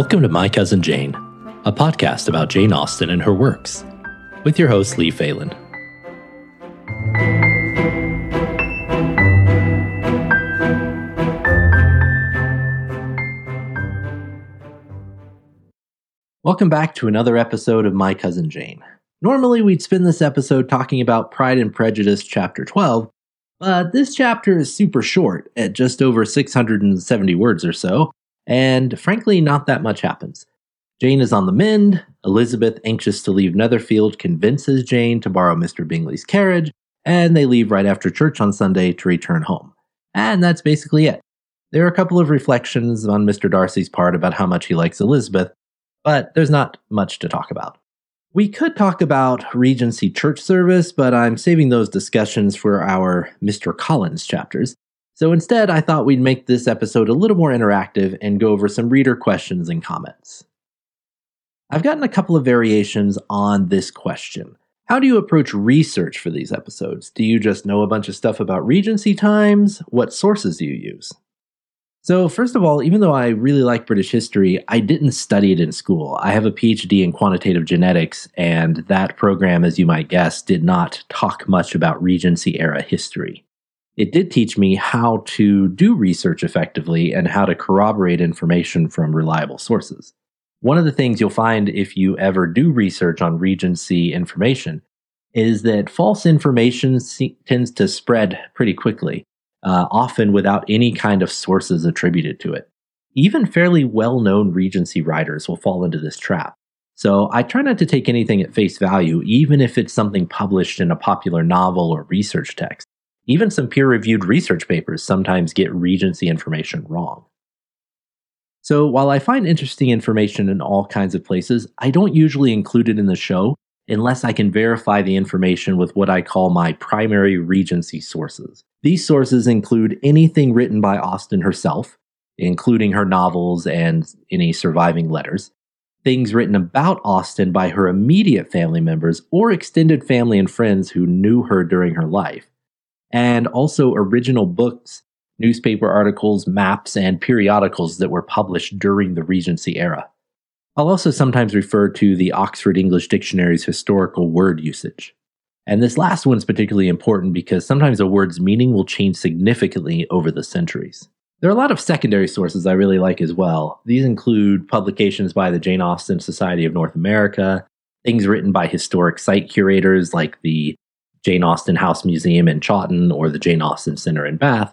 Welcome to My Cousin Jane, a podcast about Jane Austen and her works, with your host, Lee Phelan. Welcome back to another episode of My Cousin Jane. Normally, we'd spend this episode talking about Pride and Prejudice, Chapter 12, but this chapter is super short, at just over 670 words or so, and frankly, not that much happens. Jane is on the mend. Elizabeth, anxious to leave Netherfield, convinces Jane to borrow Mr. Bingley's carriage, and they leave right after church on Sunday to return home. And that's basically it. There are a couple of reflections on Mr. Darcy's part about how much he likes Elizabeth, but there's not much to talk about. We could talk about Regency church service, but I'm saving those discussions for our Mr. Collins chapters. So instead, I thought we'd make this episode a little more interactive and go over some reader questions and comments. I've gotten a couple of variations on this question. How do you approach research for these episodes? Do you just know a bunch of stuff about Regency times? What sources do you use? So, first of all, even though I really like British history, I didn't study it in school. I have a PhD in quantitative genetics, and that program, as you might guess, did not talk much about Regency era history it did teach me how to do research effectively and how to corroborate information from reliable sources. One of the things you'll find if you ever do research on Regency information is that false information se- tends to spread pretty quickly, uh, often without any kind of sources attributed to it. Even fairly well known Regency writers will fall into this trap. So I try not to take anything at face value, even if it's something published in a popular novel or research text. Even some peer reviewed research papers sometimes get Regency information wrong. So, while I find interesting information in all kinds of places, I don't usually include it in the show unless I can verify the information with what I call my primary Regency sources. These sources include anything written by Austen herself, including her novels and any surviving letters, things written about Austen by her immediate family members or extended family and friends who knew her during her life, and also original books, newspaper articles, maps, and periodicals that were published during the Regency era. I'll also sometimes refer to the Oxford English Dictionary's historical word usage. And this last one's particularly important because sometimes a word's meaning will change significantly over the centuries. There are a lot of secondary sources I really like as well. These include publications by the Jane Austen Society of North America, things written by historic site curators like the Jane Austen House Museum in Chawton or the Jane Austen Center in Bath,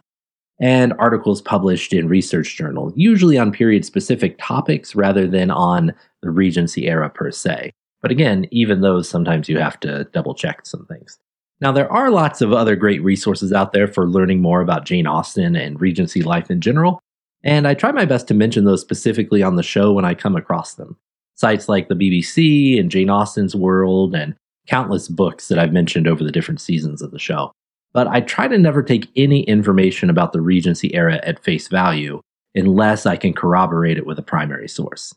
and articles published in research journals, usually on period specific topics rather than on the Regency era per se. But again, even those sometimes you have to double check some things. Now, there are lots of other great resources out there for learning more about Jane Austen and Regency life in general, and I try my best to mention those specifically on the show when I come across them. Sites like the BBC and Jane Austen's World and countless books that I've mentioned over the different seasons of the show. But I try to never take any information about the Regency era at face value unless I can corroborate it with a primary source.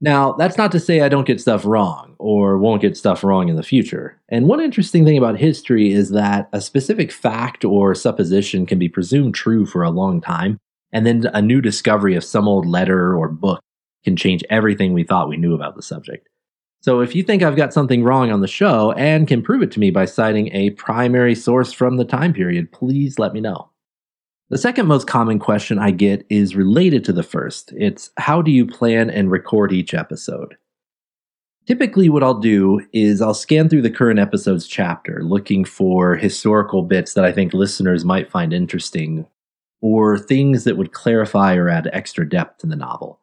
Now, that's not to say I don't get stuff wrong or won't get stuff wrong in the future. And one interesting thing about history is that a specific fact or supposition can be presumed true for a long time, and then a new discovery of some old letter or book can change everything we thought we knew about the subject. So if you think I've got something wrong on the show and can prove it to me by citing a primary source from the time period, please let me know. The second most common question I get is related to the first. It's how do you plan and record each episode? Typically, what I'll do is I'll scan through the current episode's chapter looking for historical bits that I think listeners might find interesting or things that would clarify or add extra depth to the novel.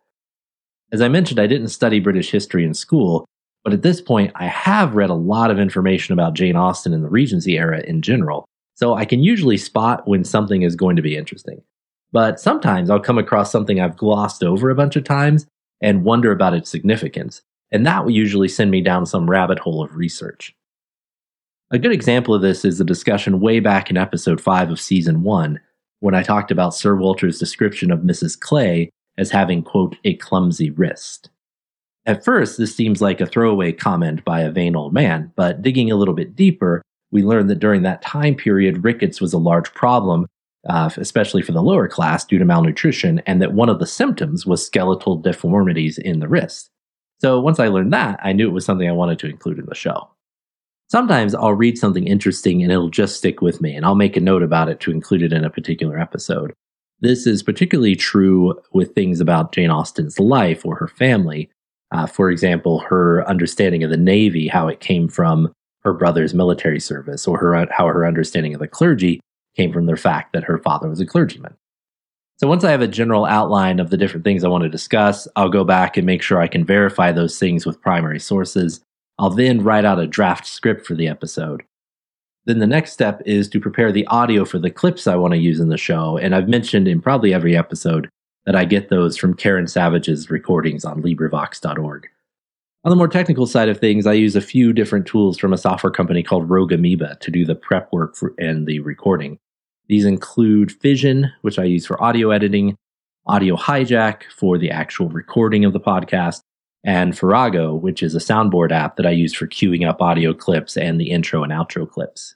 As I mentioned, I didn't study British history in school, but at this point, I have read a lot of information about Jane Austen and the Regency era in general, so I can usually spot when something is going to be interesting. But sometimes I'll come across something I've glossed over a bunch of times and wonder about its significance, and that will usually send me down some rabbit hole of research. A good example of this is the discussion way back in episode 5 of season 1, when I talked about Sir Walter's description of Mrs. Clay as having, quote, a clumsy wrist. At first, this seems like a throwaway comment by a vain old man, but digging a little bit deeper, we learn that during that time period, rickets was a large problem, uh, especially for the lower class due to malnutrition, and that one of the symptoms was skeletal deformities in the wrist. So once I learned that, I knew it was something I wanted to include in the show. Sometimes I'll read something interesting and it'll just stick with me, and I'll make a note about it to include it in a particular episode. This is particularly true with things about Jane Austen's life or her family. Uh, for example, her understanding of the Navy, how it came from her brother's military service, or her, how her understanding of the clergy came from the fact that her father was a clergyman. So once I have a general outline of the different things I want to discuss, I'll go back and make sure I can verify those things with primary sources. I'll then write out a draft script for the episode. Then the next step is to prepare the audio for the clips I want to use in the show. And I've mentioned in probably every episode that I get those from Karen Savage's recordings on LibriVox.org. On the more technical side of things, I use a few different tools from a software company called Rogue Amoeba to do the prep work for, and the recording. These include Fission, which I use for audio editing, Audio Hijack for the actual recording of the podcast, and Farrago, which is a soundboard app that I use for queuing up audio clips and the intro and outro clips.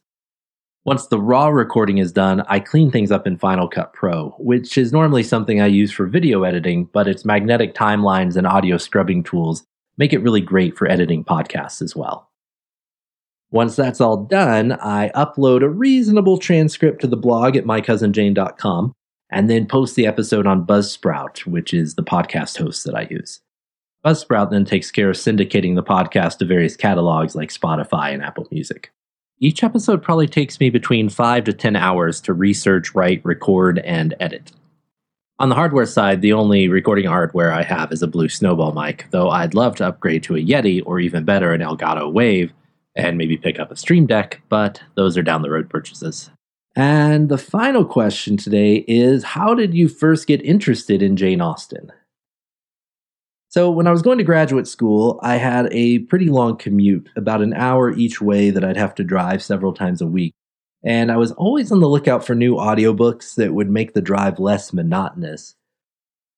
Once the raw recording is done, I clean things up in Final Cut Pro, which is normally something I use for video editing, but its magnetic timelines and audio scrubbing tools make it really great for editing podcasts as well. Once that's all done, I upload a reasonable transcript to the blog at mycousinjane.com and then post the episode on Buzzsprout, which is the podcast host that I use. Buzzsprout then takes care of syndicating the podcast to various catalogs like Spotify and Apple Music. Each episode probably takes me between 5 to 10 hours to research, write, record, and edit. On the hardware side, the only recording hardware I have is a Blue Snowball mic, though I'd love to upgrade to a Yeti or even better, an Elgato Wave, and maybe pick up a Stream Deck, but those are down the road purchases. And the final question today is How did you first get interested in Jane Austen? So, when I was going to graduate school, I had a pretty long commute, about an hour each way that I'd have to drive several times a week and I was always on the lookout for new audiobooks that would make the drive less monotonous.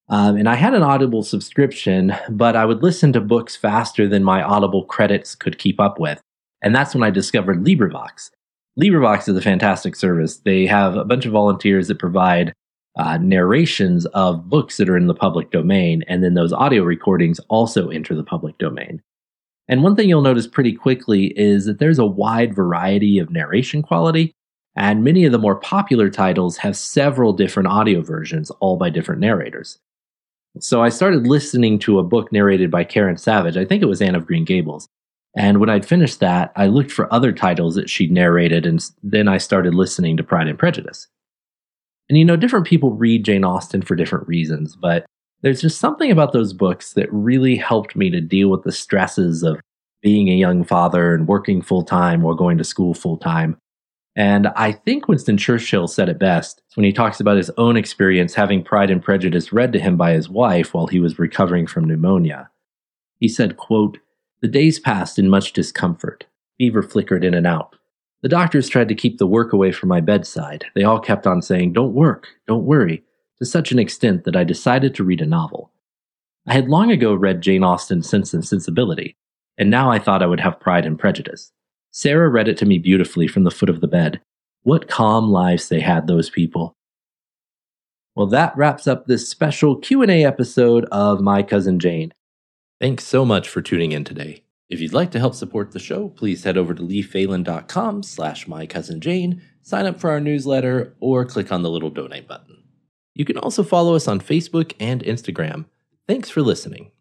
Um, and I had an Audible subscription, but I would listen to books faster than my Audible credits could keep up with. And that's when I discovered LibriVox. LibriVox is a fantastic service. They have a bunch of volunteers that provide uh, narrations of books that are in the public domain, and then those audio recordings also enter the public domain. And one thing you'll notice pretty quickly is that there's a wide variety of narration quality, and many of the more popular titles have several different audio versions, all by different narrators. So I started listening to a book narrated by Karen Savage. I think it was Anne of Green Gables. And when I'd finished that, I looked for other titles that she'd narrated, and then I started listening to Pride and Prejudice. And you know, different people read Jane Austen for different reasons, but there's just something about those books that really helped me to deal with the stresses of being a young father and working full time or going to school full time. And I think Winston Churchill said it best when he talks about his own experience having Pride and Prejudice read to him by his wife while he was recovering from pneumonia. He said, quote, The days passed in much discomfort. Fever flickered in and out. The doctors tried to keep the work away from my bedside. They all kept on saying, Don't work, don't worry to such an extent that I decided to read a novel. I had long ago read Jane Austen's Sense and Sensibility, and now I thought I would have Pride and Prejudice. Sarah read it to me beautifully from the foot of the bed. What calm lives they had, those people. Well, that wraps up this special Q&A episode of My Cousin Jane. Thanks so much for tuning in today. If you'd like to help support the show, please head over to leephalen.com slash mycousinjane, sign up for our newsletter, or click on the little donate button. You can also follow us on Facebook and Instagram. Thanks for listening.